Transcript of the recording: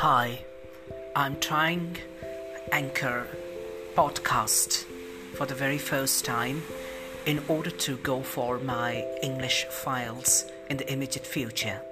Hi, I'm trying Anchor podcast for the very first time in order to go for my English files in the immediate future.